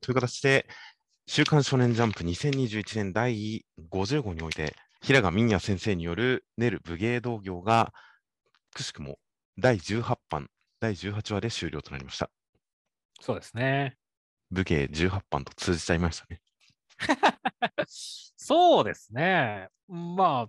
という形で、週刊少年ジャンプ2021年第50号において、平賀民也先生によるネル武芸道業が、くしくも第18版、第18話で終了となりました。そうですね。武芸18版と通じちゃいましたね。そうですね。まあ、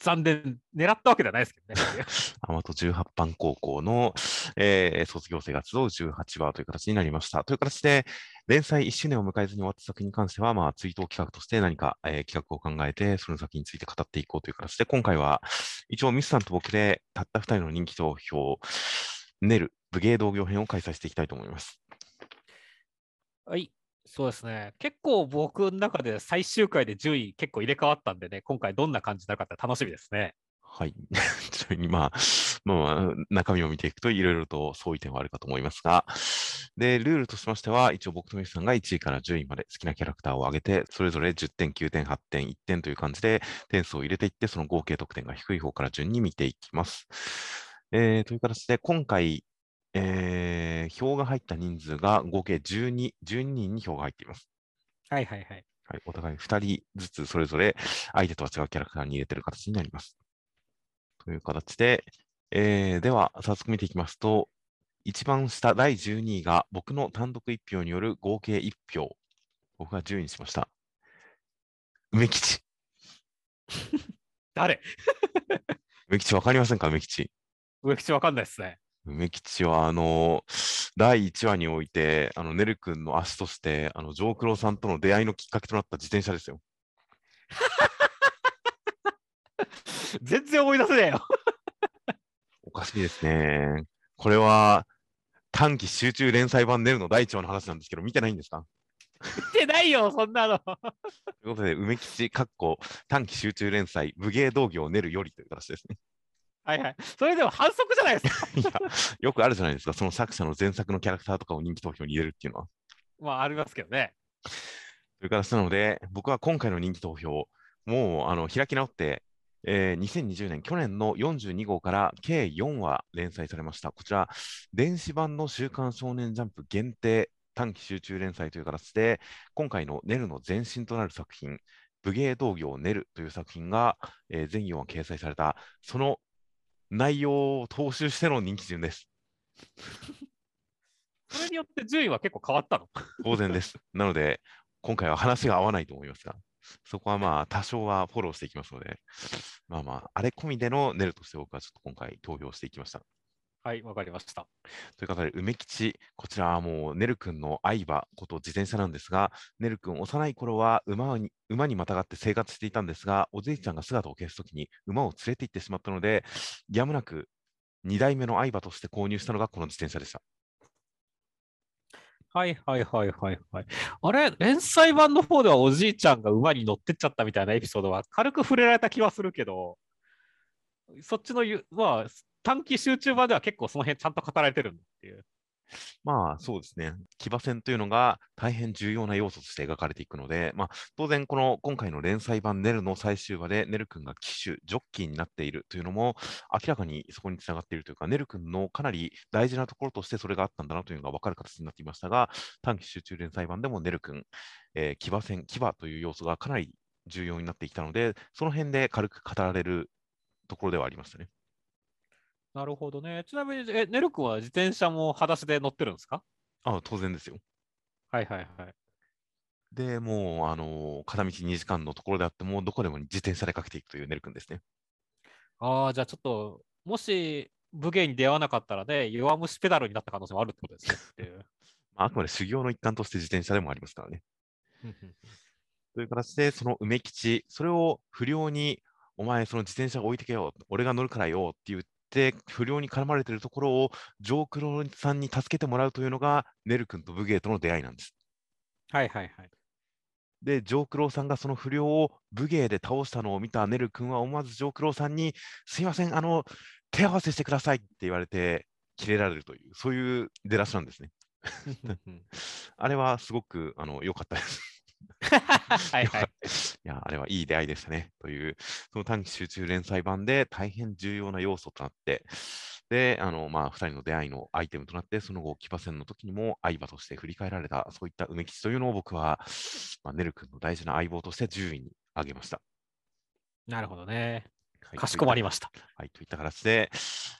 残念、狙ったわけではないですけどね。大和18班高校の、えー、卒業生が集う18話という形になりました。という形で、連載1周年を迎えずに終わった作品に関しては、まあ、追悼企画として何か、えー、企画を考えて、その先について語っていこうという形で、今回は、一応ミスさんと僕で、たった2人の人気投票、ネル武芸道業編を開催していきたいと思います。はい。そうですね。結構僕の中で最終回で順位結構入れ替わったんでね、今回どんな感じなるかって楽しみですね。はい。ちなみに、まあ、まあ、中身を見ていくといろいろと相違点はあるかと思いますが、で、ルールとしましては、一応僕とミスさんが1位から10位まで好きなキャラクターを上げて、それぞれ10点、9点、8点、1点という感じで点数を入れていって、その合計得点が低い方から順に見ていきます。えー、という形で、今回、えー、票が入った人数が合計12、12人に票が入っています。はいはいはい。はい、お互い2人ずつそれぞれ相手とは違うキャラクターに入れてる形になります。という形で、えー、では早速見ていきますと、一番下第12位が僕の単独1票による合計1票。僕が10位にしました。梅吉。誰？梅吉わかりませんか梅吉？梅吉わかんないですね。梅吉は、あの、第1話において、あの、ねるくんの足として、あの、ジョークロさんとの出会いのきっかけとなった自転車ですよ。全然思い出せないよおかしいですね。これは、短期集中連載版ネルの第1話の話なんですけど、見てないんですか？見てないよ、そんなの。ということで、梅吉、かっこ短期集中連載、武芸道業ネルよりという形ですね。はいはい。それでも反則じゃないですか。いや、よくあるじゃないですか。その作者の前作のキャラクターとかを人気投票に入れるっていうのは。まあ、ありますけどね。という形なので、僕は今回の人気投票、もうあの開き直って、えー、2020年、去年の42号から計4話連載されました。こちら、電子版の週刊少年ジャンプ限定短期集中連載という形で、今回のネルの前身となる作品、武芸道業ネルという作品が、えー、全4話掲載された、その内容を踏襲しての人気順です。それによって順位は結構変わったの？当然です。なので、今回は話が合わないと思いますが、そこはまあ多少はフォローしていきますので、まあまあ、あれ込みでのネルとして僕はちょっと今回投票していきました。はい、わかりました。ということで、梅吉、こちらはもう、ねるくんの相葉こと自転車なんですが、ねるくん、幼い頃は馬に馬にまたがって生活していたんですが、おじいちゃんが姿を消すときに馬を連れて行ってしまったので、やむなく2代目の相葉として購入したのがこの自転車でした。はいはいはいはいはい。あれ、連載版の方ではおじいちゃんが馬に乗ってっちゃったみたいなエピソードは軽く触れられた気はするけど、そっちの、まあ、短期集中版では結構その辺ちゃんと語られてるっていう。まあそうですね。騎馬戦というのが大変重要な要素として描かれていくので、まあ、当然この今回の連載版ネルの最終話でネル君が騎手、ジョッキーになっているというのも明らかにそこにつながっているというか、ネル君のかなり大事なところとしてそれがあったんだなというのが分かる形になっていましたが、短期集中連載版でもネル君、えー、騎馬戦、騎馬という要素がかなり重要になってきたので、その辺で軽く語られるところではありましたね。なるほどね。ちなみに、え、ネル君は自転車も裸足で乗ってるんですか？ああ、当然ですよ。はいはいはい。で、もう、あのー、片道2時間のところであっても、どこでも自転車でかけていくというネル君ですね。ああ、じゃあちょっと、もし武芸に出会わなかったらね、弱虫ペダルになった可能性もあるってことですね。あ、あくまで修行の一環として自転車でもありますからね。という形で、その梅吉、それを不良に、お前、その自転車置いてけよ、俺が乗るからよって言っって不良に絡まれているところをジョークロさんに助けてもらうというのがネル君とブゲーとの出会いなんです。はいはいはい。で、ジョークローさんがその不良を武芸で倒したのを見たネル君は思わずジョークローさんに、すいません、あの、手合わせしてくださいって言われて、キレられるという、そういう出だしなんですね。あれはすごくあの良かったです はいはい。いや、あれはいい出会いでしたね。という、その短期集中連載版で大変重要な要素となって、で、あの、まあ、二人の出会いのアイテムとなって、その後、騎馬戦の時にも相場として振り返られた、そういった梅吉というのを僕は、まあ、ネル君の大事な相棒として10位に挙げました。なるほどね。はいかしこまりました。はい、といった形で、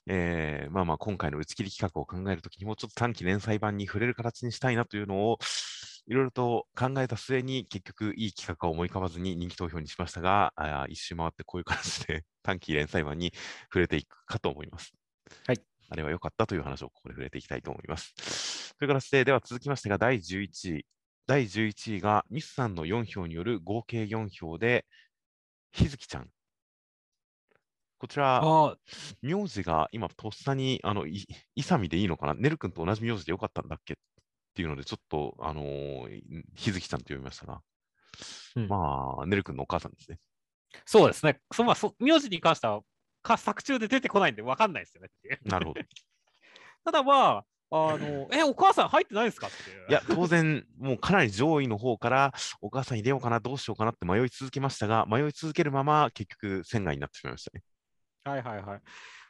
えーまあまあ今回の打ち切り企画を考えるときにも、ちょっと短期連載版に触れる形にしたいなというのを、いろいろと考えた末に、結局いい企画が思い浮かばずに人気投票にしましたが、あー一周回ってこういう形で 短期連載版に触れていくかと思います。はい。あれは良かったという話をここで触れていきたいと思います。という形で、では続きましてが第11位。第11位がミスさんの4票による合計4票で、日月ちゃん。こちら、名字が今、とっさに、あの、い、イサミでいいのかな？ねるくんと同じ名字でよかったんだっけ？っていうので、ちょっと、あのー日月ちゃんと読みましたが、うんまあ、ねるくんのお母さんですね。そうですね。そまあ、そ名字に関しては、か作中で出てこないんで分かんないですよねっていう。なるほど。い ただまあ、あの、え、お母さん入ってないんですかっていう。や、当然、もうかなり上位の方から、お母さん入れようかな、どうしようかなって迷い続けましたが、迷い続けるまま、結局、仙外になってしまいましたね。はいはいはい。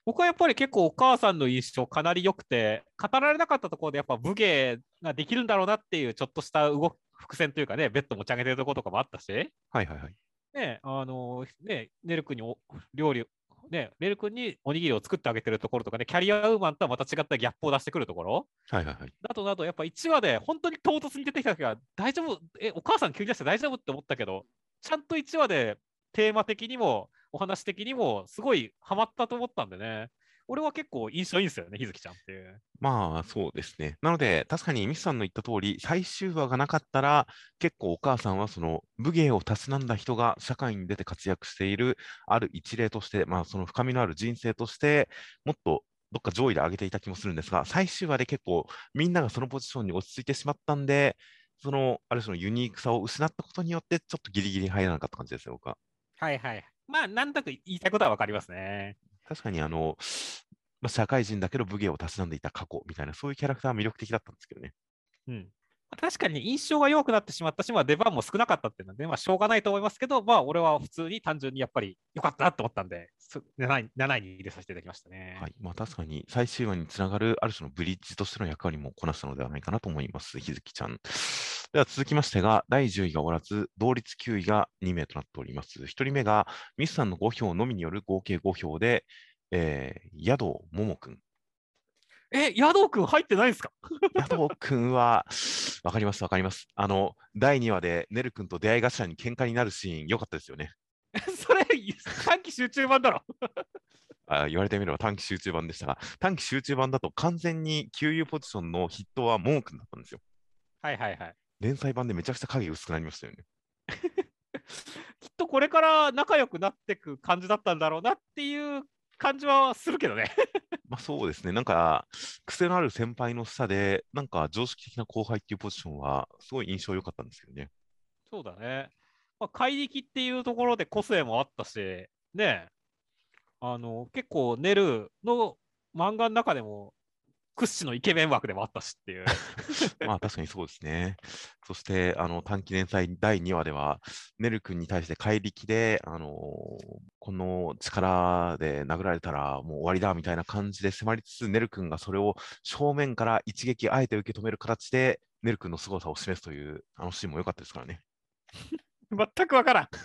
僕はやっぱり結構お母さんの印象かなり良くて、語られなかったところでやっぱ武芸ができるんだろうなっていうちょっとした動き伏線というかね、ベッド持ち上げてるところとかもあったし、はいはいはい。ね、あの、ね、ネル君にお料理、ね、ネル君におにぎりを作ってあげてるところとかね、キャリアウーマンとはまた違ったギャップを出してくるところ、はいはいはい。だとなど、やっぱ1話で本当に唐突に出てきた時は、大丈夫、え、お母さん急に出して大丈夫？って思ったけど、ちゃんと1話でテーマ的にも、お話的にも、すごいハマったと思ったんでね、俺は結構印象いいんですよね、日月ちゃんっていう。まあ、そうですね。なので、確かにミスさんの言った通り、最終話がなかったら、結構お母さんはその武芸をたしなんだ人が社会に出て活躍しているある一例として、まあ、その深みのある人生として、もっとどっか上位で上げていた気もするんですが、最終話で結構みんながそのポジションに落ち着いてしまったんで、そのある種のユニークさを失ったことによって、ちょっとギリギリ入らなかった感じですよ、僕は。はいはい。まあ、なんとなく言いたいことは分かりますね。確かにあの、まあ、社会人だけど武芸をたしなんでいた過去みたいな、そういうキャラクターは魅力的だったんですけどね。うん。確かに印象が弱くなってしまったし、まあ、出番も少なかったっていうので、まあ、しょうがないと思いますけど、まあ、俺は普通に単純にやっぱり良かったなと思ったんで、7, 位7位に入れさせていただきましたね。はい。まあ確かに最終話につながるある種のブリッジとしての役割もこなしたのではないかなと思います。日月ちゃん。では続きましてが、第10位がおらず、同率9位が2名となっております。1人目がミスさんの5票のみによる合計5票で、えー、ヤドウモモくん。え、ヤドウ君入ってないんですか？ヤドウくんは、わかります、わかります。あの、第2話でネル君と出会い頭に喧嘩になるシーン、良かったですよね。それ、短期集中版だろ。あ言われてみれば短期集中版でしたが、短期集中版だと完全に給油ポジションの筆頭はモモくんだったんですよ。はいはいはい。連載版でめちゃくちゃ影薄くなりましたよね。きっとこれから仲良くなっていく感じだったんだろうなっていう感じはするけどね。まあそうですね。なんか、癖のある先輩の下で、なんか常識的な後輩っていうポジションは、すごい印象良かったんですけどね。そうだね。まあ、怪力っていうところで個性もあったし、ねあの、結構、ネルの漫画の中でも屈指のイケメン枠でもあったしっていう。まあ確かにそうですね。そして、あの短期連載第2話では、ネル君に対して怪力で、あのこの力で殴られたらもう終わりだみたいな感じで迫りつつ、ネル君がそれを正面から一撃あえて受け止める形で、ネル君の凄さを示すという、あのシーンも良かったですからね。全くわからん。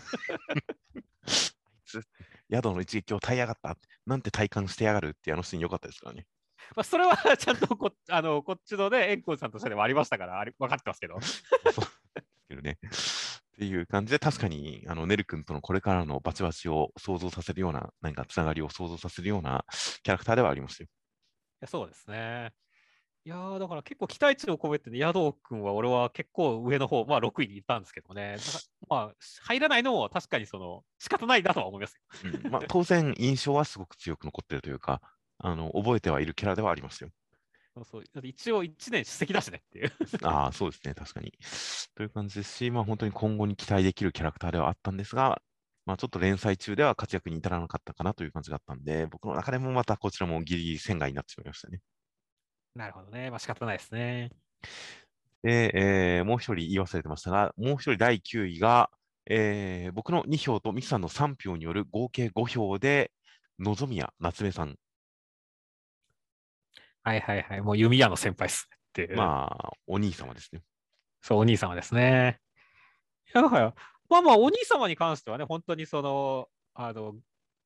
宿の一撃を耐えやがった。なんて体感してやがるっていうあのシーン良かったですからね。まあ、それは ちゃんとこあのこっちのね、エンコンさんとしてでもありましたから、あれ分かってますけど。けどね。っていう感じで、確かに、あの、ネル君とのこれからのバチバチを想像させるような、何かつながりを想像させるようなキャラクターではありますよ。いやそうですね。いやーだから結構期待値を込めてね、ヤドウ君は俺は結構上の方、まあ6位にいたんですけどね。まあ、入らないのも確かにその仕方ないなとは思いますよ。うんまあ、当然、印象はすごく強く残ってるというか、あの、覚えてはいるキャラではありますよ。そうそう一応1年出席だしねっていう。ああ、そうですね、確かに。という感じですし、まあ本当に今後に期待できるキャラクターではあったんですが、まあちょっと連載中では活躍に至らなかったかなという感じだったんで、僕の中でもまたこちらもギリギリ線外になってしまいましたね。なるほどね。まあ仕方ないですね。で、えーもう一人言い忘れてましたが、もう一人第9位が、えー僕の2票とミキさんの3票による合計5票で、野宮夏目さん。はいはいはい。もう弓矢の先輩っすねって。まあ、お兄様ですね。そう、お兄様ですね。いやだから、まあまあ、お兄様に関してはね、本当にその、あの、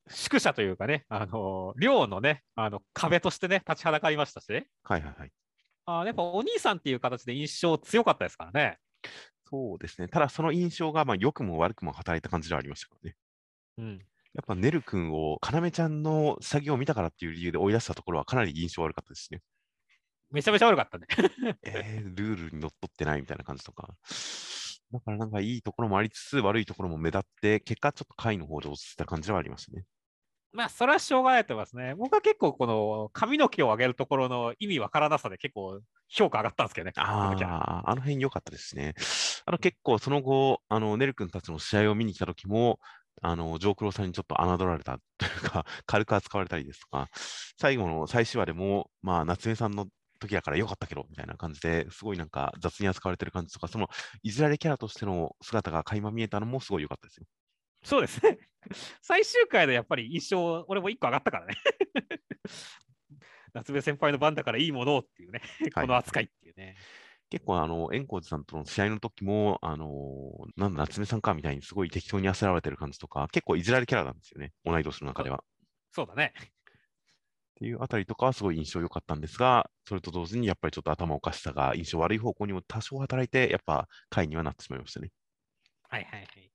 宿舎というかね、あの、寮のね、あの、壁としてね、立ちはだかりましたし、はいはいはい。あやっぱお兄さんっていう形で印象強かったですからね。そうですね。ただ、その印象が、まあ、良くも悪くも働いた感じではありましたからね。うん。やっぱ、ねるくんを、かなめちゃんの下着を見たからっていう理由で追い出したところは、かなり印象悪かったですね。めちゃめちゃ悪かったね。えー、ルールにのっとってないみたいな感じとか。だからなんかいいところもありつつ、悪いところも目立って、結果ちょっと回の方で落ち着いた感じはありましたね。まあ、それはしょうがないと思いますね。僕は結構、この髪の毛を上げるところの意味わからなさで結構評価上がったんですけどね。ああ、あの辺良かったですね。あの結構その後、あの、ねるくんたちの試合を見に来た時も、あの、ジョークローさんにちょっと侮られたというか、軽く扱われたりですとか、最後の最終話でも、まあ、夏目さんの時だから良かったけど、みたいな感じですごいなんか雑に扱われてる感じとか、そのいじられキャラとしての姿が垣間見えたのもすごい良かったですよ。そうですね。最終回でやっぱり印象、俺も1個上がったからね。夏目先輩の番だからいいものをっていうね、はいこの扱いっ。結構、あの、円光寺さんとの試合の時も、あのなんだ、夏目さんかみたいにすごい適当にあせられてる感じとか、結構いじられキャラなんですよね、同い年の中では。そうだね。っていうあたりとかはすごい印象良かったんですが、それと同時にやっぱりちょっと頭おかしさが印象悪い方向にも多少働いて、やっぱ回にはなってしまいましたね。はいはいはい。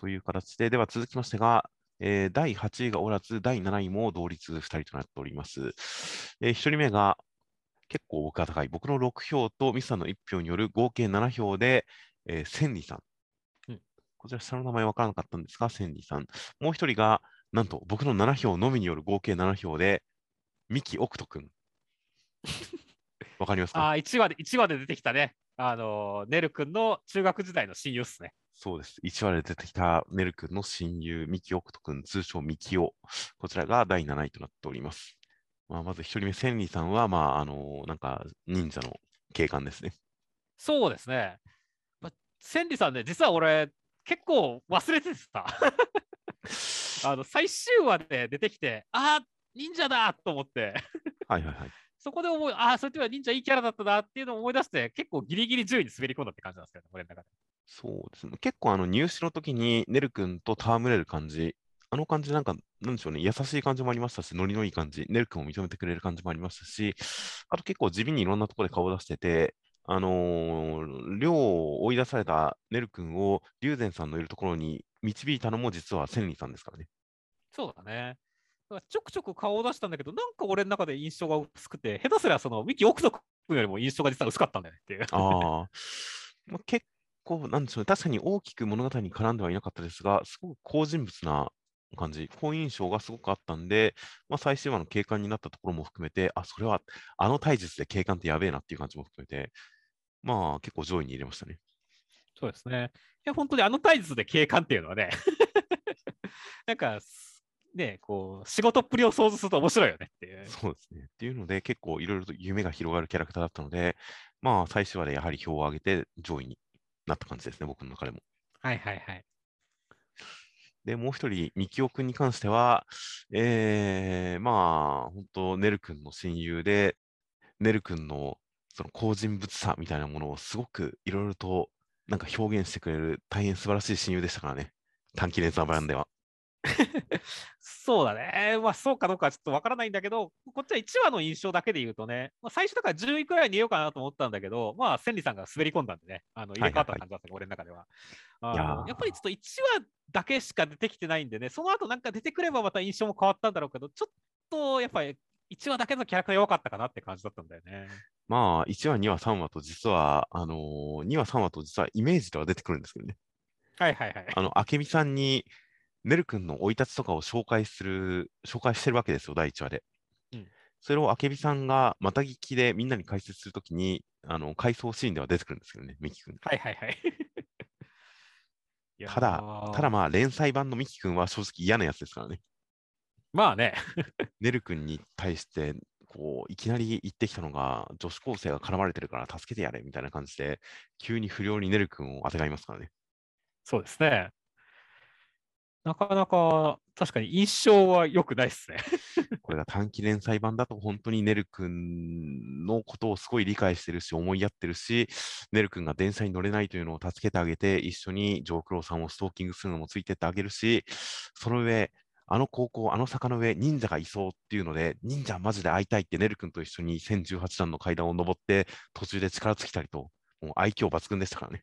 という形で、では続きましてが、えー第8位がおらず、第7位も同率2人となっております。え1人目が結構僕が高い、僕の6票とミスさんの1票による合計7票で、えー、千里さん。うんこちら下の名前分からなかったんですが、千里さん。もう1人が、なんと僕の7票のみによる合計7票で、三木奥斗くん。わかりますか？ああ、1話で、1話で出てきたね。あのー、ねるくんの中学時代の親友っすね。そうです。1話で出てきたねるくんの親友、三木奥斗くん、通称三木尾。こちらが第7位となっております。まあ、まず1人目、千里さんは、まあ、あのなんか、忍者の警官ですね。そうですね。まあ、千里さんね、実は俺、結構忘れててさ。あの、最終話で出てきて、ああ、忍者だと思って。はいはいはい。そこで思い、ああ、それでは忍者いいキャラだったなっていうのを思い出して、結構ギリギリ10位に滑り込んだって感じなんですけど、ね、俺の中で。そうですね。結構、あの、入試の時に、ねるくんと戯れる感じ、あの感じなんか、なんでしょうね、優しい感じもありましたし、ノリのいい感じ、ねるくんを認めてくれる感じもありましたし、あと結構地味にいろんなところで顔を出してて、あのー、寮を追い出されたねるくんを龍禅さんのいるところに導いたのも実は千里さんですからね。そうだね。だからちょくちょく顔を出したんだけど、なんか俺の中で印象が薄くて、下手すりゃその、ミキ奥斗君よりも印象が実は薄かったんだよねっていう。ああ、まあ、結構、なんでしょうね、確かに大きく物語に絡んではいなかったですが、すごく好人物な感じ、好印象がすごくあったんで、まあ、最終話の警官になったところも含めて、あ、それはあの体術で警官ってやべえなっていう感じも含めて、まあ結構上位に入れましたね。そうですね。いや、本当にあの体術で警官っていうのはね、なんか、ね、こう、仕事っぷりを想像すると面白いよねっていう。そうですね。っていうので、結構いろいろと夢が広がるキャラクターだったので、まあ最終話でやはり票を上げて上位になった感じですね、僕の中でも。はいはいはい。で、もう一人、みきおくんに関しては、えー、まあ、本当、ねるくんの親友で、ねるくんのその好人物さみたいなものをすごくいろいろとなんか表現してくれる大変素晴らしい親友でしたからね。短期連載版では。そうだね。まあ、そうかどうかはちょっとわからないんだけど、こっちは1話の印象だけで言うとね、まあ、最初だから10位くらいに入れようかなと思ったんだけど、まあ、千里さんが滑り込んだんでね、あの入れ替わった感じだったね、俺の中では。やーやっぱりちょっと1話だけしか出てきてないんでね、その後なんか出てくればまた印象も変わったんだろうけど、ちょっとやっぱり1話だけのキャラクター弱かったかなって感じだったんだよね。まあ、1話、2話、3話と実は、あのー、2話、3話と実はイメージでは出てくるんですけどね。はいはいはい。あの、明美さんに、ねるくんの生い立ちとかを紹介する、紹介してるわけですよ、第1話で。うんそれを明美さんがまた聞きでみんなに解説するときに、あの、回想シーンでは出てくるんですけどね、ミキ君。はいはいはい。ただ、ただまあ、連載版のミキ君は正直嫌なやつですからね。まあね、ねるくんに対して、こう、いきなり言ってきたのが、女子高生が絡まれてるから助けてやれみたいな感じで、急に不良にねるくんをあてがいますからね。そうですね。なかなか確かに印象は良くないですね。これが短期連載版だと本当にネル君のことをすごい理解してるし、思いやってるし、ネル君が電車に乗れないというのを助けてあげて、一緒にジョークローさんをストーキングするのもついてってあげるし、その上、あの高校、あの坂の上、忍者がいそうっていうので、忍者マジで会いたいってネル君と一緒に1018段の階段を登って、途中で力尽きたりと、もう愛嬌抜群でしたからね。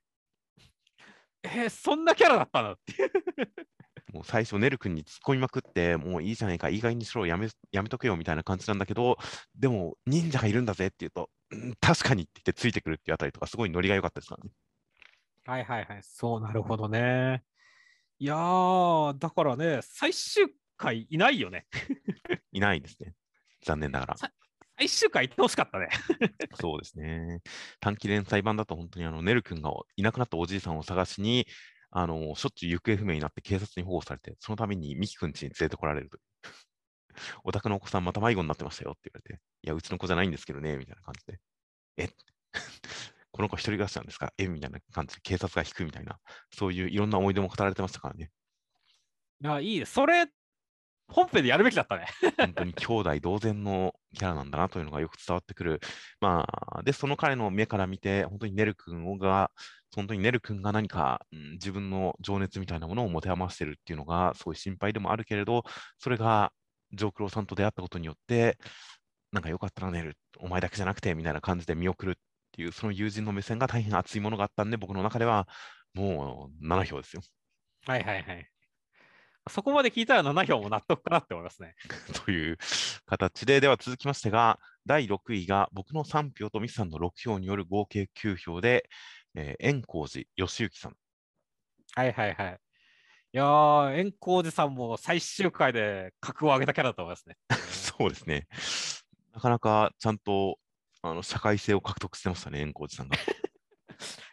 えー、そんなキャラだったのっていうもう最初、ネル君に突っ込みまくって、もういいじゃないか、いい加減にしろ、やめやめとけよみたいな感じなんだけど、でも、忍者がいるんだぜって言うと、うん、確かにって言ってついてくるっていうあたりとか、すごいノリが良かったですからね。はいはいはい、そうなるほどね。いやー、だからね、最終回いないよね。いないですね。残念ながら。最終回行ってほしかったね。そうですね。短期連載版だと本当にあのネル君がいなくなったおじいさんを探しに、あのしょっちゅう行方不明になって警察に保護されて、そのためにミキ君家に連れてこられるという。お宅のお子さんまた迷子になってましたよって言われて、いや、うちの子じゃないんですけどね、みたいな感じで。え？この子一人暮らしなんですか？え？みたいな感じで警察が引くみたいな、そういういろんな思い出も語られてましたからね。いや、いいです。それ、本編でやるべきだったね。本当に兄弟同然のキャラなんだなというのがよく伝わってくる。まあ、で、その彼の目から見て、本当にネル君が、本当にネル君が何か、うん、自分の情熱みたいなものを持て余してるっていうのが、すごい心配でもあるけれど、それが、ジョークローさんと出会ったことによって、なんかよかったらネル、お前だけじゃなくて、みたいな感じで見送るっていう、その友人の目線が大変熱いものがあったんで、僕の中では、もう7票ですよ。はいはいはい。そこまで聞いたら7票も納得かなって思いますね。という形で、では続きましてが、第6位が僕の3票とミスさんの6票による合計9票で、えー、円光寺義行さん。はいはいはい。いやー、円光寺さんも最終回で格を上げたキャラだと思いますね。そうですね。なかなかちゃんとあの社会性を獲得してましたね、円光寺さんが。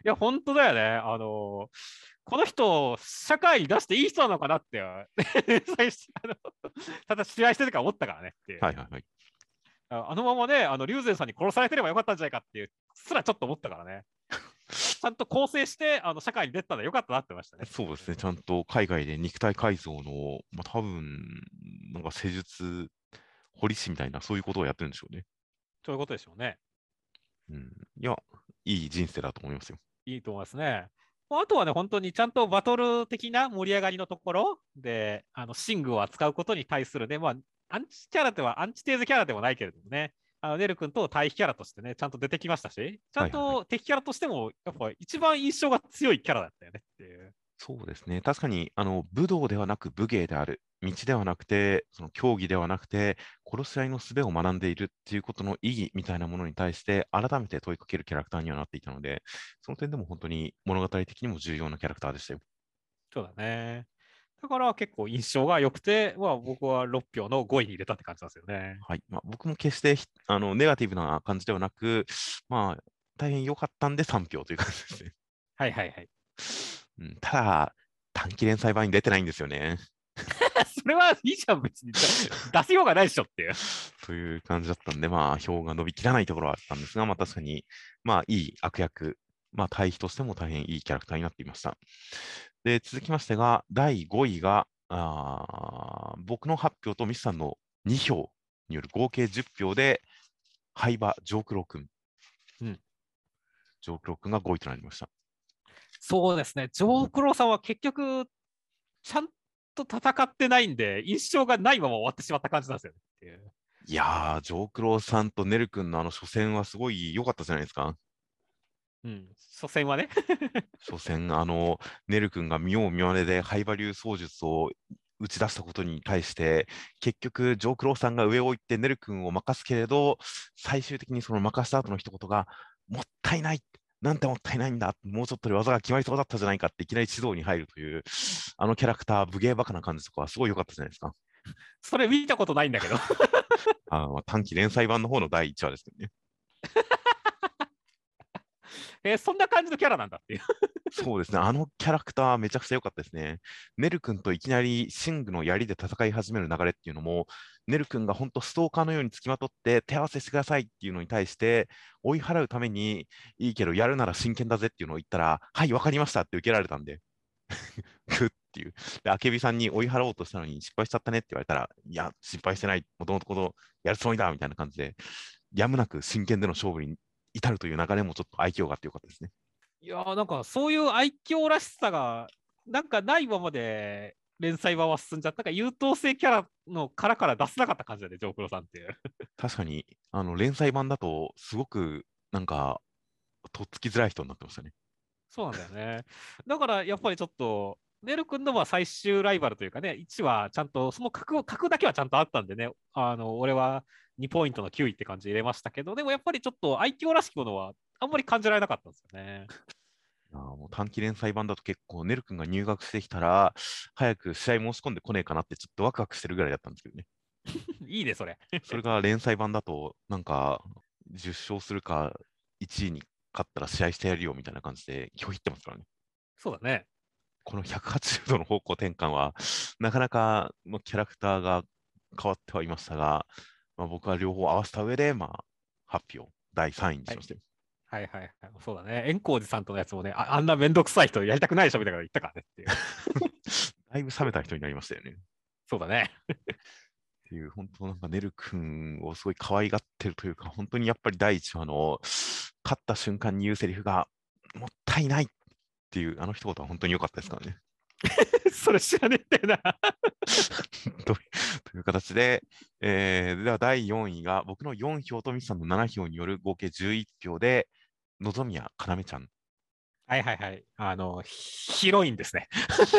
いや、本当だよね。あのーこの人、社会に出していい人なのかなって、最初あのただ試合してるから思ったからねってはいはいはい。あのままね、あの、龍禅さんに殺されてればよかったんじゃないかっていう、すらちょっと思ったからね。ちゃんと構成して、あの、社会に出たらよかったなってましたね。そうですね。ちゃんと海外で肉体改造の、まあ、多分、なんか施術、堀師みたいな、そういうことをやってるんでしょうね。そういうことでしょうね。うん。いや、いい人生だと思いますよ。いいと思いますね。あとはね、本当にちゃんとバトル的な盛り上がりのところで、あのシングを扱うことに対するね、まあ、アンチキャラでは、アンチテーゼキャラでもないけれどもね、あのネル君と対比キャラとしてね、ちゃんと出てきましたし、ちゃんと敵キャラとしても、やっぱ一番印象が強いキャラだったよねっていう。そうですね。確かに、あの、武道ではなく武芸である。道ではなくて、その競技ではなくて、殺し合いの術を学んでいるっていうことの意義みたいなものに対して、改めて問いかけるキャラクターにはなっていたので、その点でも本当に物語的にも重要なキャラクターでしたよ。そうだね。だから結構印象が良くて、まあ、僕は6票の5位に入れたって感じなんですよね。はい。まあ、僕も決してあのネガティブな感じではなく、まあ、大変良かったんで3票という感じですね。はいはいはい。うん、ただ、短期連載版に出てないんですよね。それはいいじゃん、別に。出せようがないでしょっていう。という感じだったんで、まあ、票が伸びきらないところはあったんですが、まあ、確かに、まあ、いい悪役、まあ、対比としても大変いいキャラクターになっていました。で、続きましてが、第5位が、あ僕の発表とミスさんの2票による合計10票で、廃馬、ジョークロー君。うん。ジョークロー君が5位となりました。そうですね、ジョークローさんは結局、ちゃんと戦ってないんで、印象がないまま終わってしまった感じなんですよね。いやー、ジョークローさんとネル君のあの初戦はすごい良かったじゃないですか。うん、初戦はね。初戦、あの、ネル君が見よう見まねで灰馬流操術を打ち出したことに対して、結局、ジョークローさんが上を行ってネル君を任すけれど、最終的にその任した後の一言が、もったいない、なんてもったいないんだ、もうちょっとで技が決まりそうだったじゃないかっていきなり指導に入るという、あのキャラクター、武芸バカな感じとかはすごい良かったじゃないですか。それ見たことないんだけど あ短期連載版の方の第1話ですけどね。えー、そんな感じのキャラなんだっていうそうですね、あのキャラクターめちゃくちゃ良かったですね。ネル君といきなりシングの槍で戦い始める流れっていうのも、ネル君が本当ストーカーのようにつきまとって手合わせしてくださいっていうのに対して、追い払うためにいいけど、やるなら真剣だぜっていうのを言ったら、はい、わかりましたって受けられたんで、ぐっっていう。で、あけびさんに追い払おうとしたのに失敗しちゃったねって言われたら、いや、失敗してない、もともとこのやるつもりだみたいな感じで、やむなく真剣での勝負に至るという流れもちょっと愛嬌があってよかったですね。いやーなんかそういう愛嬌らしさがなんかないままで連載版は進んじゃった。か優等生キャラの殻から出せなかった感じだね、ジョークロさんっていう。確かに、あの連載版だと、すごくなんか、とっつきづらい人になってましたね。そうなんだよね。だからやっぱりちょっと、ネル君のは最終ライバルというかね、1はちゃんと、その格を格だけはちゃんとあったんでね、あの俺は2ポイントの9位って感じで入れましたけど、でもやっぱりちょっと愛嬌らしきものはあんまり感じられなかったんですよね。いやもう短期連載版だと結構、ネル君が入学してきたら、早く試合申し込んでこねえかなって、ちょっとワクワクしてるぐらいだったんですけどね。いいね、それ。それが連載版だと、なんか、10勝するか、1位に勝ったら試合してやるよみたいな感じで拒否ってますからね。そうだね。この180度の方向転換は、なかなかまあキャラクターが変わってはいましたが、まあ、僕は両方合わせた上で、まあ、発表、第3位にしましたよ。はいはいはい。そうだね。円光寺さんとのやつもね、ああんなめんどくさい人やりたくないでしょみたいなこと言ったからねっていう。だいぶ冷めた人になりましたよね。そうだね。っていう、本当なんか、ねる君をすごい可愛がってるというか、本当にやっぱり第1話の、勝った瞬間に言うセリフが、もったいないっていう、あの一言は本当に良かったですからね。それ知らねえんだよな。というという形で、えーでは第4位が、僕の4票とミスさんの7票による合計11票で、のぞみやかなめちゃん、はいはいはい。あの、ヒロインですね。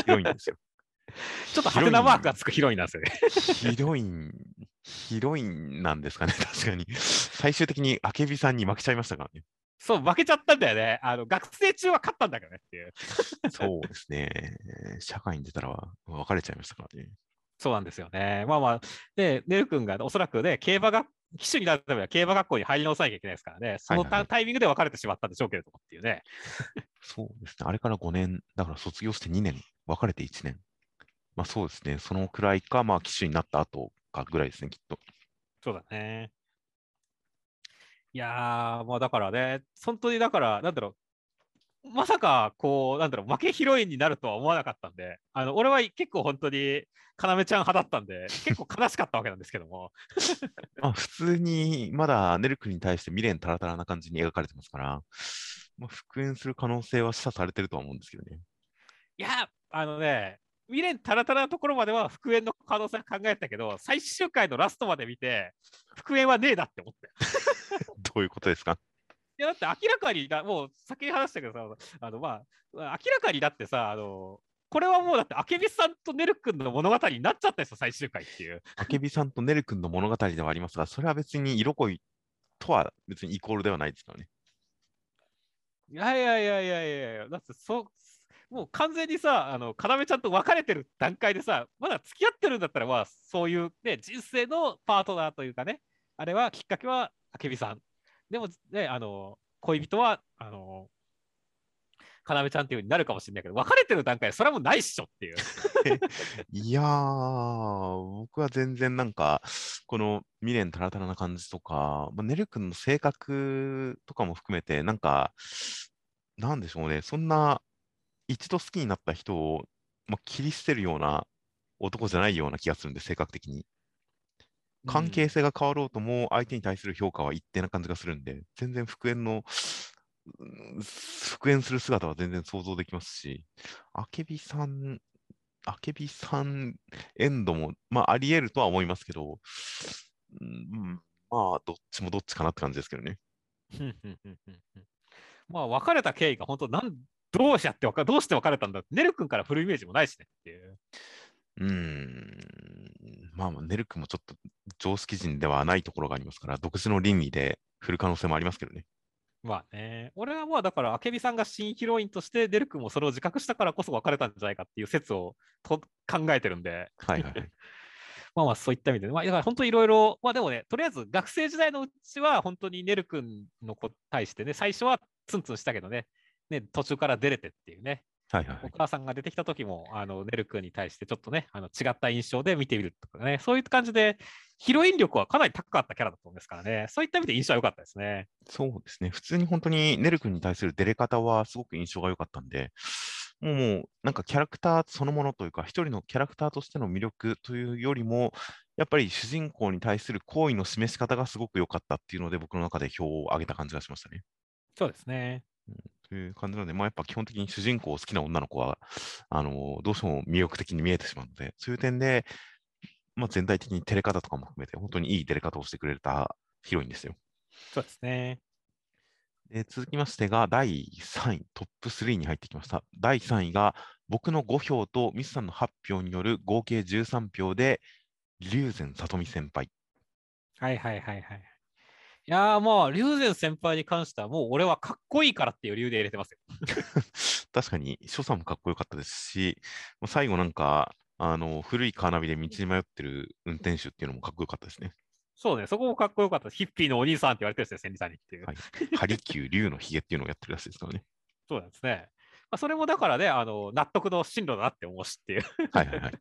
ヒロインですよ。ちょっと派手なマークがつくヒロインなんですよね。ヒロイン、ヒロインなんですかね、確かに。最終的にあけびさんに負けちゃいましたからね。そう、負けちゃったんだよね。あの学生中は勝ったんだけどねっていう。そうですね。社会に出たら別れちゃいましたからね。そうなんですよね。まあまあ、で、ねる君がおそらくね、競馬が、騎手になるためには競馬学校に入り直さなきゃいけないですからね、そのタタイミングで別れてしまったんでしょうけれど もっていうね。そうですね。あれから5年、だから卒業して2年、別れて1年。まあそうですね。そのくらいか、まあ騎手になった後かぐらいですね、きっと。そうだね。いやー、もうだからね、本当にだから、なんだろう、まさか、こう、なんだろう、負けヒロインになるとは思わなかったんで、あの俺は結構本当に、要ちゃん派だったんで、結構悲しかったわけなんですけども、まあ普通に、まだネル君に対して未練たらたらな感じに描かれてますから、まあ、復縁する可能性は示唆されてるとは思うんですけどね。いや、あのね、未練たらたらなところまでは復縁の可能性考えたけど、最終回のラストまで見て、復縁はねえなって思ったよ。どういうことですか？いやだって明らかにだ、もう先に話したけどさ、あのまあ、明らかにだってさ、あのこれはもうだって、あけびさんとねるくんの物語になっちゃったんですよ、最終回っていう。あけびさんとねる君の物語ではありますが、それは別に色恋とは別にイコールではないですからね。いやいやいやいやいやいや、だってそ、もう完全にさ、あの、要ちゃんと別れてる段階でさ、まだ付き合ってるんだったら、まあ、そういうね、人生のパートナーというかね、あれはきっかけはあけびさん。でも、ね、あの、恋人は、あの、要ちゃんっていう風になるかもしれないけど、別れてる段階でそれはもうないっしょっていう。いやー、僕は全然なんか、この未練たらたらな感じとか、まあ、ねる君の性格とかも含めて、なんか、なんでしょうね、そんな一度好きになった人を、まあ、切り捨てるような男じゃないような気がするんで、性格的に。関係性が変わろうとも、相手に対する評価は一定な感じがするんで、全然復縁の、うん復縁する姿は全然想像できますし、あけびさん、あけびさんエンドも、まあ、あり得るとは思いますけど、うん、まあ、どっちもどっちかなって感じですけどね。まあ、別れた経緯が本当なん、どうしちゃって別どうして別れたんだって、ねるくんから振るイメージもないしねっていう。うーん、まあまあ、ネル君もちょっと常識人ではないところがありますから、独自の倫理で振る可能性もありますけどね。まあね、俺はまあだから、あけびさんが新ヒロインとして、デル君もそれを自覚したからこそ別れたんじゃないかっていう説をと考えてるんで、はいはいはい。まあまあそういった意味で、まあだから本当いろいろ、まあでもね、とりあえず学生時代のうちは本当にねる君の子に対してね、最初はツンツンしたけどね、ね途中から出れてっていうね、はいはいはい。お母さんが出てきた時も、あの、ねる君に対してちょっとね、あの違った印象で見てみるとかね、そういう感じで、ヒロイン力はかなり高かったキャラだと思うんですからね、そういった意味で印象は良かったですね。そうですね。普通に本当にネル君に対する出れ方はすごく印象が良かったんで、もうなんかキャラクターそのものというか、一人のキャラクターとしての魅力というよりも、やっぱり主人公に対する好意の示し方がすごく良かったっていうので、僕の中で票を上げた感じがしましたね。そうですね。という感じなので、まあ、やっぱ基本的に主人公を好きな女の子は、あのどうしても魅力的に見えてしまうので、そういう点で、まあ、全体的に照れ方とかも含めて、本当にいい照れ方をしてくれたヒロインですよ。そうですね。で続きましてが、第3位、トップ3に入ってきました。第3位が、僕の5票とミスさんの8票による合計13票で、龍禅里美先輩。はいはいはいはい。いやーもう、龍禅先輩に関しては、もう俺はかっこいいからっていう理由で入れてますよ。確かに、所作もかっこよかったですし、もう最後なんか、あの古いカーナビで道に迷ってる運転手っていうのもかっこよかったですね。そうね、そこもかっこよかった。ヒッピーのお兄さんって言われてるんですよ、千里さんにっていう。はいハリキュー竜のひげっていうのをやってるらしいですからね。そうなんですね。まあ、それもだからね、あの納得の進路だなって思うしっていう。はいはいはい。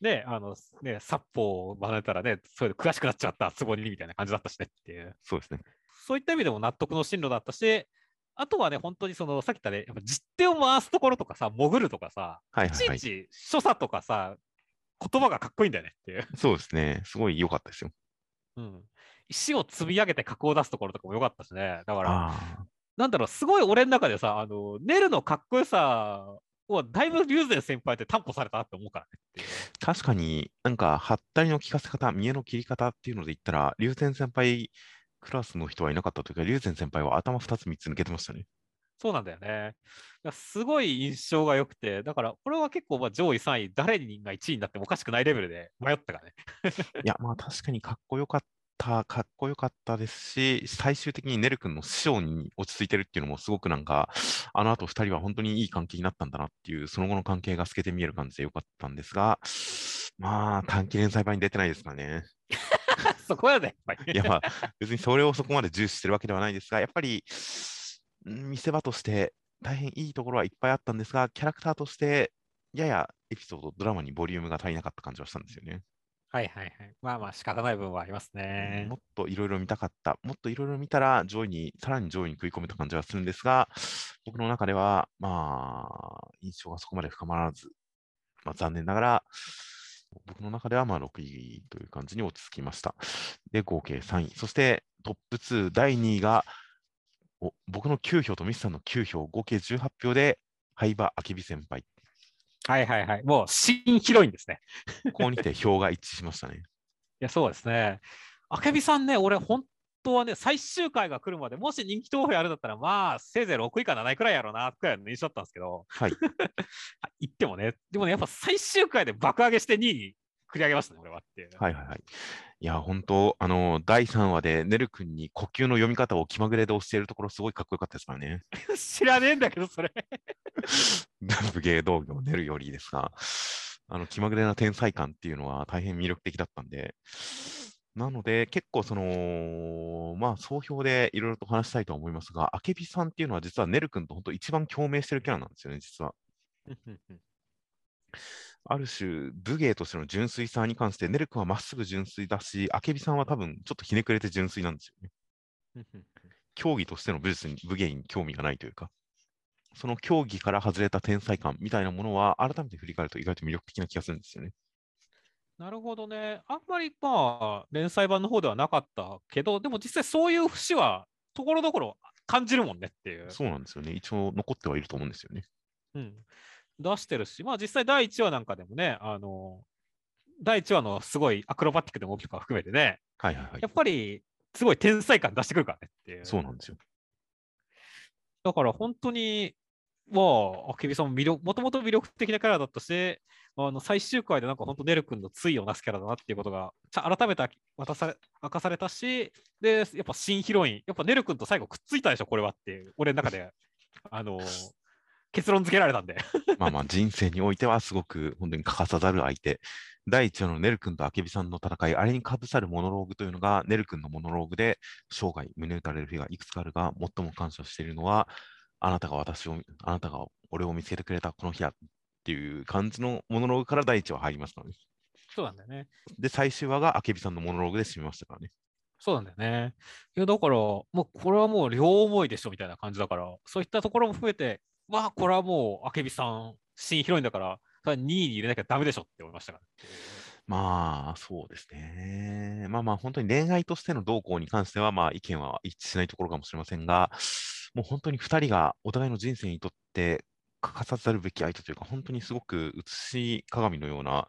ね、あの、ね、殺法を学べたらね、それで詳しくなっちゃった、つぼにみたいな感じだったしねっていう。そうですね。そういった意味でも納得の進路だったし、あとはね、本当にその、さっき言ったね、やっぱ実手を回すところとかさ、潜るとかさ、はいはいはいいちいち所作とかさ、言葉がかっこいいんだよねっていう。そうですね。すごい良かったですよ。うん。石を積み上げて格を出すところとかも良かったしね。だから。なんだろう、すごい俺の中でさ、あの、ネルのかっこよさをだいぶ龍禅先輩って担保されたなって思うからね。確かになんか、はったりの効かせ方、見えの切り方っていうので言ったら、龍禅先輩クラスの人はいなかったというか、龍禅先輩は頭2つ3つ抜けてましたね。そうなんだよね。すごい印象が良くて、だからこれは結構まあ上位3位、誰が1位になってもおかしくないレベルで迷ったからね。いや、まあ確かにかっこよかった、かっこよかったですし、最終的にネル君の師匠に落ち着いてるっていうのもすごくなんか、あの後2人は本当にいい関係になったんだなっていう、その後の関係が透けて見える感じでよかったんですが、まあ短期連載版に出てないですからね。そこやで、やっぱり。いや、まあ別にそれをそこまで重視してるわけではないですが、やっぱり、ん見せ場として大変いいところはいっぱいあったんですが、キャラクターとして、ややエピソード、ドラマにボリュームが足りなかった感じはしたんですよね。はいはいはい。まあまあ仕方ない部分はありますねも。っといろいろ見たかった、もっといろいろ見たら上位に、さらに上位に食い込めた感じはするんですが、僕の中では、まあ、印象がそこまで深まらず、まあ、残念ながら、僕の中ではまあ6位という感じに落ち着きました。で、合計3位。そしてトップ2、第2位が、お僕の9票とミスさんの9票、合計18票で、灰場明美先輩。はいはいはい。もう新ヒロインですね。ここにて票が一致しましたね。いや、そうですね。あけびさんね、俺、本当はね、最終回が来るまで、もし人気投票やるんだったら、まあ、せいぜい6位か7位くらいやろうな、くらいの印象だったんですけど、はい。言ってもね、でもね、やっぱ最終回で爆上げして2位に繰り上げましたね、俺はっていう。はいはいはい。いや、本当、あの、第3話で、ねるくんに呼吸の読み方を気まぐれで教えるところ、すごいかっこよかったですからね。知らねえんだけど、それ。武芸道業ねるよりですが、あの、気まぐれな天才感っていうのは大変魅力的だったんで、なので、結構その、まあ、総評でいろいろと話したいとは思いますが、あけびさんっていうのは実はねるくんと本当一番共鳴してるキャラなんですよね、実は。ある種、武芸としての純粋さに関して、ねるくんはまっすぐ純粋だし、あけびさんは多分ちょっとひねくれて純粋なんですよね。競技としての武術に、武芸に興味がないというか、その競技から外れた天才感みたいなものは、改めて振り返ると意外と魅力的な気がするんですよね。なるほどね。あんまりまあ、連載版の方ではなかったけど、でも実際そういう節は、ところどころ感じるもんねっていう。そうなんですよね。一応残ってはいると思うんですよね。うん、出してるし、まあ実際第1話なんかでもね、あの、第1話のすごいアクロバティックな動きとか含めてね、はいはいはいや。っぱりすごい天才感出してくるからねっていう。そうなんですよ。だから本当に、まあ、あけびさんも魅力、もともと魅力的なキャラだったし、あの最終回でなんか本当、ねるくんの対をなすキャラだなっていうことが、改めて渡され明かされたし、で、やっぱ新ヒロイン、やっぱねるくんと最後くっついたでしょ、これはっていう、俺の中で、あの結論付けられたんで。まあまあ、人生においてはすごく本当に欠かさざる相手。第一話のねるくんとあけびさんの戦い、あれにかぶさるモノローグというのが、ねるくんのモノローグで、生涯胸打たれる日がいくつかあるが、最も感謝しているのは、あなたが私を、あなたが俺を見つけてくれたこの日だっていう感じのモノローグから第一話入りますからね。そうなんだよね。で、最終話があけびさんのモノローグで締めましたからね。そうなんだよね。いや、だから、もうこれはもう両思いでしょみたいな感じだから、そういったところも含めて、まあ、これはもう、あけびさん、新ヒロインだから、それは2位に入れなきゃダメでしょって思いましたから。まあ、そうですね。まあまあ、本当に恋愛としての動向に関しては、まあ、意見は一致しないところかもしれませんが、もう本当に2人がお互いの人生にとって欠かさざるべき相手というか、本当にすごく写し鏡のような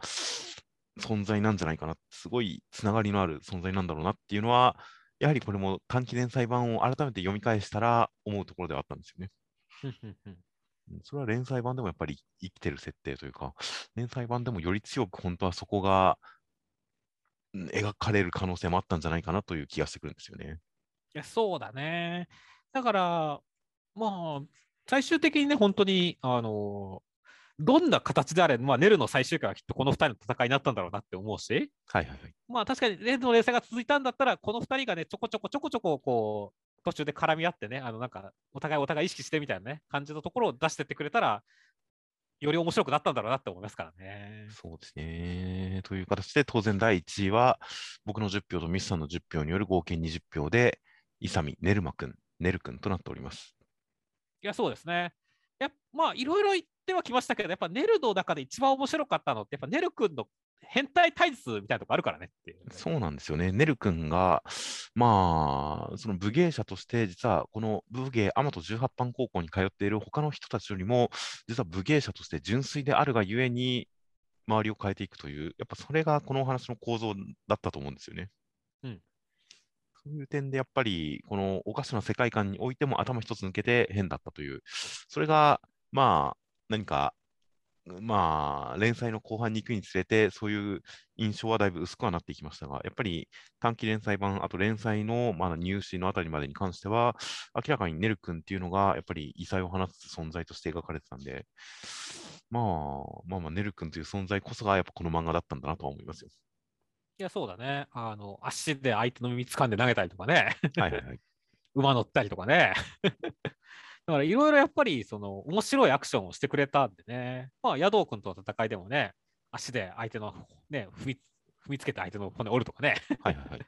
存在なんじゃないかな、すごいつながりのある存在なんだろうなっていうのは、やはりこれも短期連載版を改めて読み返したら思うところではあったんですよね。うんそれは連載版でもやっぱり生きてる設定というか、連載版でもより強く本当はそこがうん描かれる可能性もあったんじゃないかなという気がしてくるんですよね。いや、そうだね。だから、まあ、最終的にね、本当に、あの、どんな形であれ、まあ、ネルの最終回はきっとこの2人の戦いになったんだろうなって思うし、はいはいはい。まあ確かにネルの連載が続いたんだったら、この2人がね、ちょこちょこちょこちょここう、途中で絡み合ってね、あのなんか、お互いお互い意識してみたいなね、感じのところを出してってくれたら、より面白くなったんだろうなって思いますからね。そうですね。という形で、当然第1位は、僕の10票とミスさんの10票による合計20票で、イサミ、ネルマ君、ネル君となっております。いや、そうですね。やまあ、いろいろ言ってはきましたけど、やっぱネルの中で一番面白かったのって、やっぱネル君の変態体質みたいなとこあるからねって。そうなんですよね。ネル君が、まあ、その武芸者として、実はこの武芸、アマト18班高校に通っている他の人たちよりも、実は武芸者として純粋であるがゆえに、周りを変えていくという、やっぱそれがこのお話の構造だったと思うんですよね。ういう点で、やっぱり、このおかしな世界観においても頭一つ抜けて変だったという、それが、まあ、何か、まあ、連載の後半に行くにつれて、そういう印象はだいぶ薄くはなっていきましたが、やっぱり短期連載版、あと連載のまだ入試のあたりまでに関しては、明らかにネル君っていうのが、やっぱり異彩を放つ存在として描かれてたんで、まあ、まあまあ、ネル君という存在こそが、やっぱこの漫画だったんだなとは思いますよ。いや、そうだね。あの、足で相手の耳掴んで投げたりとかね、はいはいはい。馬乗ったりとかね。だからいろいろやっぱりその面白いアクションをしてくれたんでね、まあ、野道君との戦いでもね、足で相手のね、踏み踏みつけて相手の骨折るとかね、はいはいはい。だか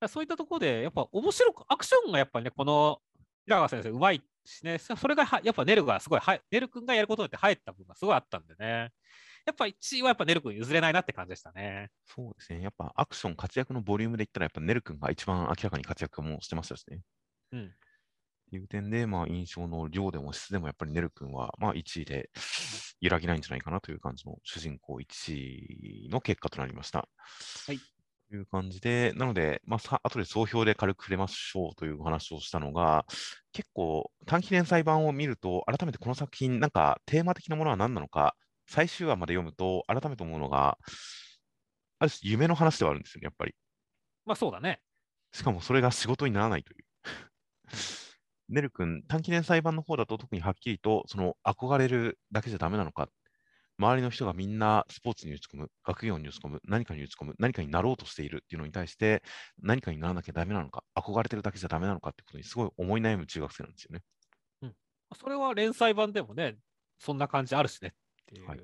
らそういったところで、やっぱ面白く、アクションがやっぱりね、この平川先生、うまいしね、そそれがはやっぱネルがすごいは、ネル君がやることによって入った部分がすごいあったんでね、やっぱ1位はやっぱネル君譲れないなって感じでしたね。そうですね。やっぱアクション、活躍のボリュームで言ったら、やっぱネル君が一番明らかに活躍もしてましたしね。うん。いう点で、まあ、印象の量でも質でもやっぱりネル君は、まあ、1位で揺らぎないんじゃないかなという感じの主人公1位の結果となりました。はい。という感じで、なので、まあ、さ後で総評で軽く触れましょうというお話をしたのが、結構短期連載版を見ると、改めてこの作品、なんかテーマ的なものは何なのか、最終話まで読むと、改めて思うのが、ある種夢の話ではあるんですよね、やっぱり。まあそうだね。しかもそれが仕事にならないという。ネル君、短期連載版の方だと特にはっきりと、その憧れるだけじゃダメなのか、周りの人がみんなスポーツに打ち込む、学業に打ち込む、何かに打ち込む、何かになろうとしているっていうのに対して、何かにならなきゃダメなのか、憧れてるだけじゃダメなのかってことにすごい思い悩む中学生なんですよね。それは連載版でもね、そんな感じあるしねっていう。はい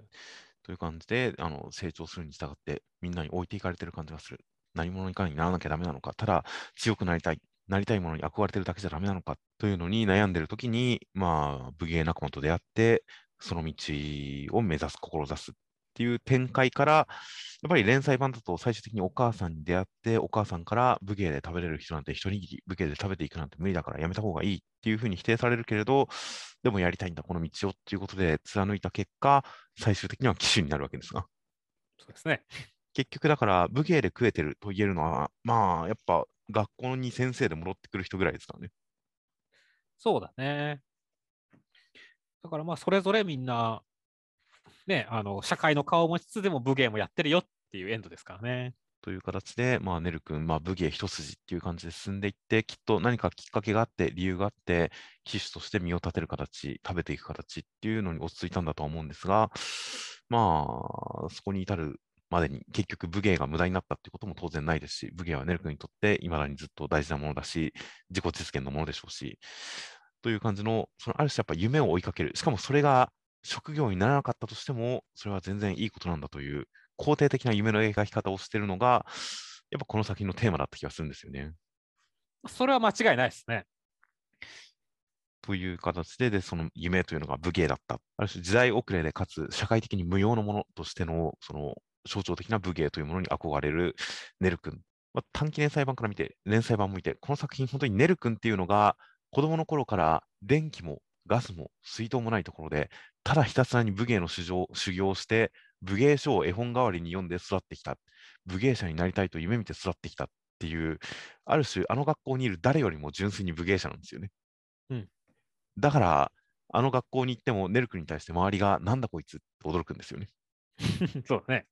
という感じで、あの成長するに従って、みんなに置いていかれてる感じがする。何者にかにならなきゃダメなのか、ただ強くなりたい、なりたいものに憧れてるだけじゃダメなのかというのに悩んでるときに、まあ、武芸仲間と出会って、その道を目指す、志すっていう展開から、やっぱり連載版だと最終的にお母さんに出会って、お母さんから武芸で食べれる人なんて一握り、武芸で食べていくなんて無理だからやめた方がいいっていうふうに否定されるけれど、でもやりたいんだ、この道をっていうことで貫いた結果、最終的には騎手になるわけですが。そうですね。結局だから武芸で食えてると言えるのは、まあやっぱ学校に先生で戻ってくる人ぐらいですからね。そうだね。だからまあ、それぞれみんな、ね、あの、社会の顔を持ちつつでも武芸もやってるよっていうエンドですからね。という形で、まあ、ネル君、まあ、武芸一筋っていう感じで進んでいって、きっと何かきっかけがあって、理由があって、騎手として身を立てる形、食べていく形っていうのに落ち着いたんだとは思うんですが、まあ、そこに至るまでに結局武芸が無駄になったっていうことも当然ないですし、武芸はネル君にとって未だにずっと大事なものだし、自己実現のものでしょうし、という感じの、そのある種やっぱ夢を追いかける、しかもそれが職業にならなかったとしても、それは全然いいことなんだという、肯定的な夢の描き方をしているのが、やっぱこの作品のテーマだった気がするんですよね。それは間違いないですね。という形でで、その夢というのが武芸だった。ある種時代遅れで、かつ社会的に無用のものとしてのその象徴的な武芸というものに憧れるネル君。まあ、短期連載版から見て、連載版も見て、この作品、本当にネル君っていうのが、子供の頃から電気もガスも水道もないところで、ただひたすらに武芸の修行修行をして、武芸書を絵本代わりに読んで育ってきた。武芸者になりたいと夢見て育ってきたっていう、ある種、あの学校にいる誰よりも純粋に武芸者なんですよね。うん、だから、あの学校に行っても、ネル君に対して周りが、なんだこいつって驚くんですよね。そうね。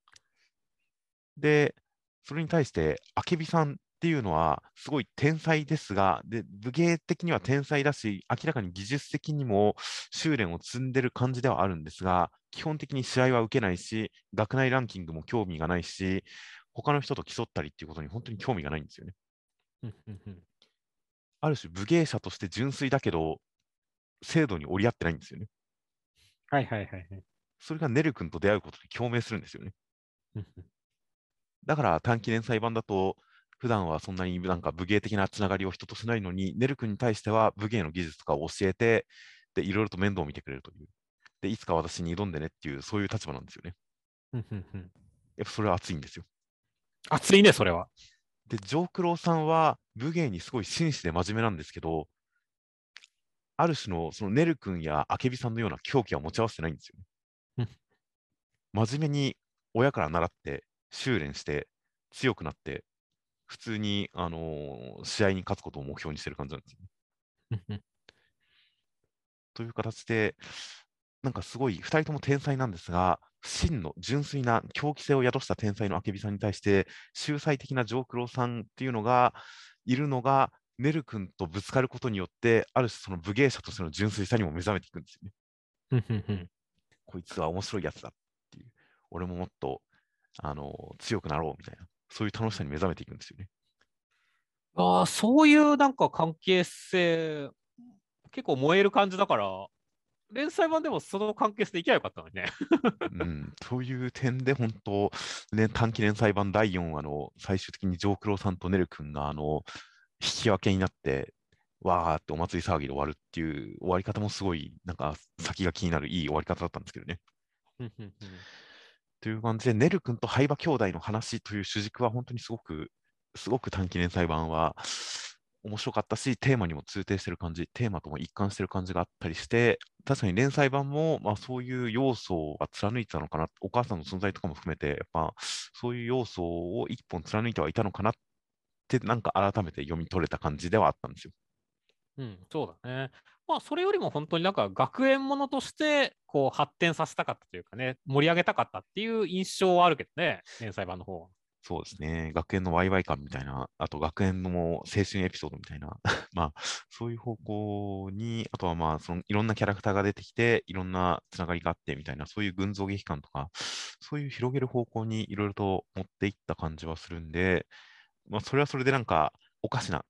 で、それに対して、あけびさんっていうのは、すごい天才ですが、で武芸的には天才だし、明らかに技術的にも修練を積んでる感じではあるんですが、基本的に試合は受けないし、学内ランキングも興味がないし、他の人と競ったりっていうことに本当に興味がないんですよね。ある種、武芸者として純粋だけど、制度に折り合ってないんですよね。はいはいはい、はい。それがネル君と出会うことで共鳴するんですよね。だから短期連載版だと、普段はそんなになんか武芸的なつながりを人としないのに、ネル君に対しては武芸の技術とかを教えて、で、いろいろと面倒を見てくれるという。で、いつか私に挑んでねっていう、そういう立場なんですよね。やっぱそれは熱いんですよ。熱いね、それは。で、ジョークローさんは武芸にすごい真摯で真面目なんですけど、ある種のそのネル君やアケビさんのような狂気は持ち合わせてないんですよね。真面目に親から習って修練して強くなって普通に、あのー、試合に勝つことを目標にしてる感じなんですよね。という形で、なんかすごい2人とも天才なんですが、真の純粋な狂気性を宿した天才のあけびさんに対して、秀才的な丈九郎さんっていうのがいるのが、ネル君とぶつかることによって、ある種その武芸者としての純粋さにも目覚めていくんですよね。こいつは面白いやつだっていう、俺ももっとあの強くなろうみたいな、そういう楽しさに目覚めていくんですよね。ああ、そういうなんか関係性、結構燃える感じだから、連載版でもその関係性でいけばよかったのにね。うん、そういう点で本当、ね、短期連載版第4話の最終的にジョークローさんとネル君があの引き分けになって、わーってお祭り騒ぎで終わるっていう終わり方もすごい、なんか先が気になるいい終わり方だったんですけどね。という感じで、ネル君とハイバ兄弟の話という主軸は本当にすごく、すごく短期連載版は面白かったし、テーマにも通底してる感じ、テーマとも一貫してる感じがあったりして、確かに連載版も、まあ、そういう要素が貫いてたのかな、お母さんの存在とかも含めて、やっぱそういう要素を一本貫いてはいたのかなって、なんか改めて読み取れた感じではあったんですよ。うん、そうだね。まあ、それよりも本当になんか学園ものとしてこう発展させたかったというかね、盛り上げたかったっていう印象はあるけどね、連載版の方は。そうですね。学園のワイワイ感みたいな、あと学園の青春エピソードみたいな、まあ、そういう方向に、あとはまあ、そのいろんなキャラクターが出てきて、いろんなつながりがあってみたいな、そういう群像劇感とか、そういう広げる方向にいろいろと持っていった感じはするんで、まあ、それはそれでなんか、おかしな、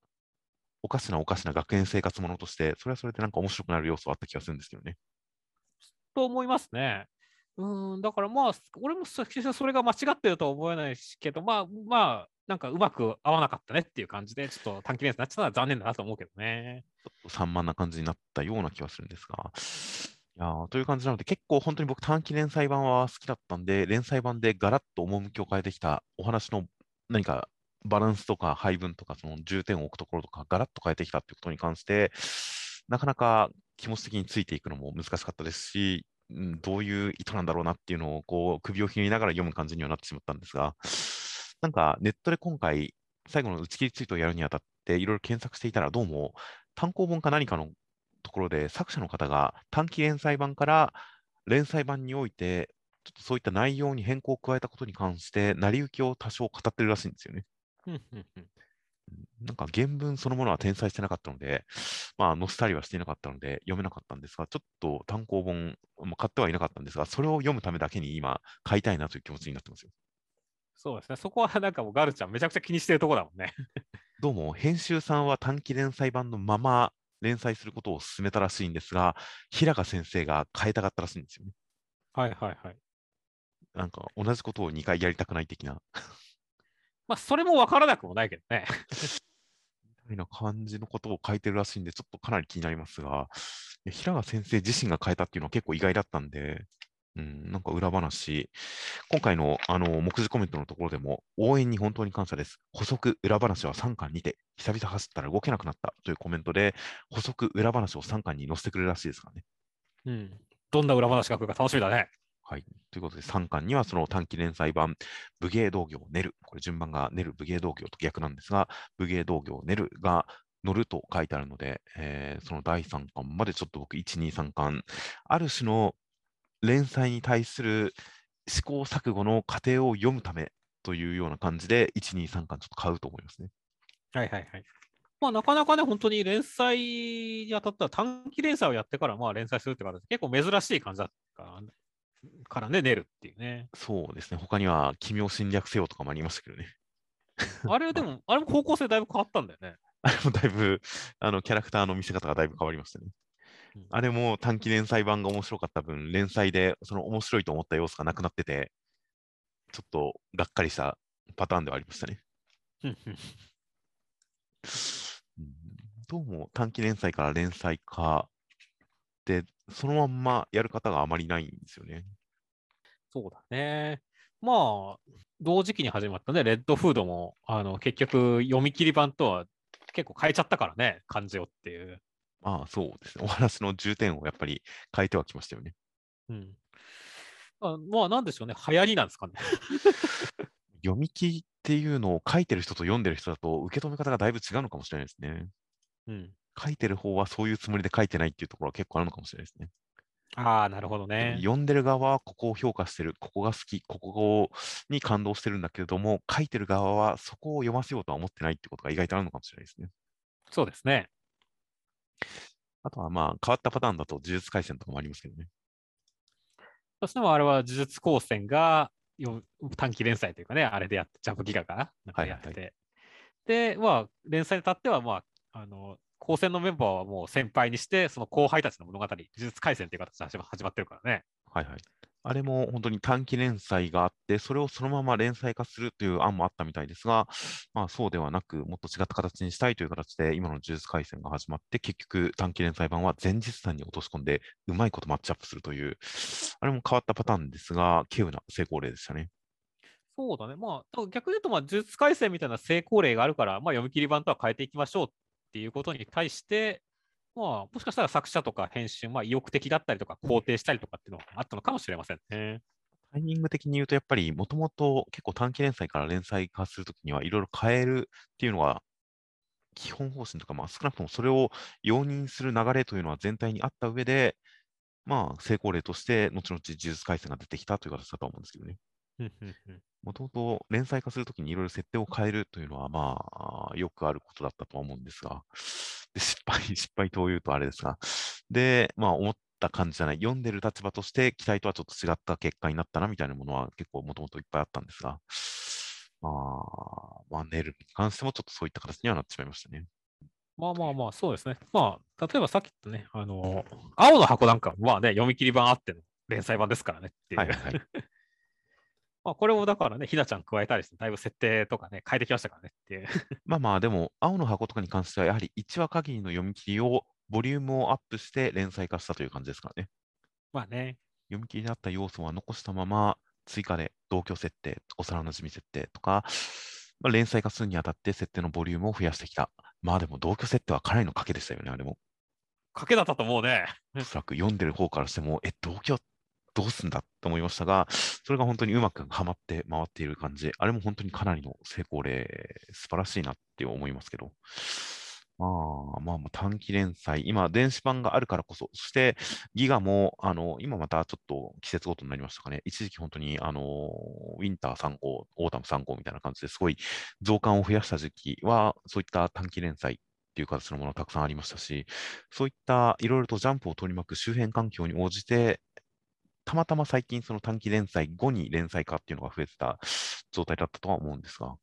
おかしなおかしな学園生活ものとして、それはそれでなんか面白くなる要素はあった気がするんですけどね。と思いますね。うん、だからまあ、俺もそれが間違ってるとは思えないしけど、まあ、まあ、なんかうまく合わなかったねっていう感じで、ちょっと短期連載になっちゃったのは残念だなと思うけどね。ちょっと散漫な感じになったような気はするんですが。いやという感じなので、結構本当に僕、短期連載版は好きだったんで、連載版でガラッと趣を変えてきたお話の何かバランスとか配分とか、その重点を置くところとか、ガラッと変えてきたっていうことに関して、なかなか気持ち的についていくのも難しかったですし、うん、どういう意図なんだろうなっていうのをこう首をひねりながら読む感じにはなってしまったんですが、なんかネットで今回、最後の打ち切りツイートをやるにあたって、いろいろ検索していたら、どうも単行本か何かのところで作者の方が短期連載版から連載版において、ちょっとそういった内容に変更を加えたことに関して、成り行きを多少語ってるらしいんですよね。なんか原文そのものは転載してなかったので、まあ、載せたりはしていなかったので、読めなかったんですが、ちょっと単行本、まあ、買ってはいなかったんですが、それを読むためだけに今、買いたいなという気持ちになってますよ。そうですね、そこはなんかもうガルちゃん、めちゃくちゃ気にしてるとこだもんね。どうも、編集さんは短期連載版のまま連載することを進めたらしいんですが、平賀先生が変えたかったらしいんですよね。はいはいはい。なんか同じことを2回やりたくない的な。まあ、それも分からなくもないけどね。たいな感じのことを書いてるらしいんで、ちょっとかなり気になりますが、平賀先生自身が変えたっていうのは結構意外だったんで、うん、なんか裏話、今回のあの目次コメントのところでも、応援に本当に感謝です。補足裏話は3巻にて、久々走ったら動けなくなったというコメントで、補足裏話を3巻に載せてくれるらしいですからね。うん。どんな裏話が来るか楽しみだね。はい。ということで、3巻にはその短期連載版、武芸道業ネル、これ順番がネル武芸道業と逆なんですが、武芸道業ネルが乗ると書いてあるので、えーその第3巻までちょっと僕、1、2、3巻、ある種の連載に対する試行錯誤の過程を読むためというような感じで、1、2、3巻ちょっと買うと思いますね。はいはいはい。まあ、なかなかね、本当に連載にあたったら短期連載をやってからまあ連載するって形、結構珍しい感じだったからね、からね、寝るっていうね。そうですね。他には、奇妙侵略せよとかもありましたけどね。あれでも、あれも方向性だいぶ変わったんだよね。あれもだいぶ、あの、キャラクターの見せ方がだいぶ変わりましたね。うんあれも短期連載版が面白かった分、連載でその面白いと思った要素がなくなってて、ちょっとがっかりしたパターンではありましたね。どうも短期連載から連載化で、そのまんまやる方があまりないんですよね。そうだね。まあ、同時期に始まったね、レッドフードも、あの、結局、読み切り版とは結構変えちゃったからね、漢字をっていう。まあそうですね。お話の重点をやっぱり変えてはきましたよね。うん。あまあ、なんでしょうね、流行りなんですかね。読み切りっていうのを書いてる人と読んでる人だと受け止め方がだいぶ違うのかもしれないですね。うん。書いてる方はそういうつもりで書いてないっていうところは結構あるのかもしれないですね。ああ、なるほどね。読んでる側はここを評価してる、ここが好き、ここに感動してるんだけれども、書いてる側はそこを読ませようとは思ってないってことが意外とあるのかもしれないですね。そうですね。あとはまあ変わったパターンだと呪術廻戦とかもありますけどね。そしてもあれは呪術高専がよ短期連載というかね、あれでやって、ジャンプギガかななんかやってて。はいで、まあ、連載に立っては、まあ、あの、高専のメンバーはもう先輩にして、その後輩たちの物語、呪術廻戦という形で始ま始まってるからね。はいはい。あれも本当に短期連載があって、それをそのまま連載化するという案もあったみたいですが、まあそうではなく、もっと違った形にしたいという形で、今の呪術廻戦が始まって、結局短期連載版は前日談に落とし込んで、うまいことマッチアップするという、あれも変わったパターンですが、稀有な成功例でしたね。そうだね。まあ、逆に言うと、まあ、呪術廻戦みたいな成功例があるから、まあ、読み切り版とは変えていきましょうっていうことに対して、まあ、もしかしたら作者とか編集、まあ、意欲的だったりとか、肯定したりとかっていうのがあったのかもしれませんね。タイミング的に言うと、やっぱりもともと結構短期連載から連載化するときにはいろいろ変えるっていうのが基本方針とか、まあ、少なくともそれを容認する流れというのは全体にあった上で、まあ、成功例として、後々呪術廻戦が出てきたという形だと思うんですけどね。もともと連載化するときにいろいろ設定を変えるというのは、まあ、よくあることだったとは思うんですが、で失敗、失敗というとあれですが、で、まあ、思った感じじゃない、読んでる立場として、期待とはちょっと違った結果になったなみたいなものは結構もともといっぱいあったんですが、まあ、まあ、ネルに関してもちょっとそういった形にはなってしまいましたね。まあまあまあ、そうですね。まあ、例えばさっき言ったね、あの、青の箱なんかはまあね、読み切り版あっての連載版ですからねっていう。はいはいはい。まあ、これもだからね、ひなちゃん加えたりして、だいぶ設定とかね、変えてきましたからねっていう。まあまあ、でも、青の箱とかに関しては、やはり1話限りの読み切りを、ボリュームをアップして連載化したという感じですからね。まあね。読み切りであった要素は残したまま、追加で同居設定、幼馴染設定とか、まあ、連載化するにあたって設定のボリュームを増やしてきた。まあでも同居設定はかなりの賭けでしたよね、あれも。賭けだったと思うね。おそらく読んでる方からしても、え、同居どうすんだと思いましたが、それが本当にうまくはまって回っている感じ。あれも本当にかなりの成功例、素晴らしいなって思いますけど。まあ、まあ、短期連載、今、電子版があるからこそ、そして、 GIGA も、あの、今またちょっと季節ごとになりましたかね。一時期本当に、あの、ウィンター3号、オータム3号みたいな感じですごい増刊を増やした時期は、そういった短期連載っていう形のものがたくさんありましたし、そういったいろいろとジャンプを取り巻く周辺環境に応じて、たまたま最近その短期連載後に連載化っていうのが増えてた状態だったとは思うんですが、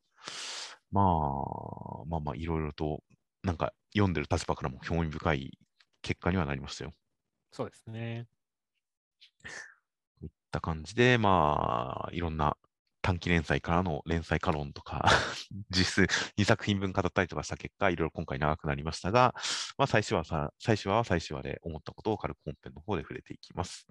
まあ、まあまあ、いろいろと、なんか読んでる立場からも興味深い結果にはなりましたよ。そうですね。といった感じで、まあ、いろんな短期連載からの連載カ論とか 実質2作品分語ったりとかした結果、いろいろ今回長くなりましたが、まあ、最初はさ最初は最初話で思ったことを軽く本編の方で触れていきます。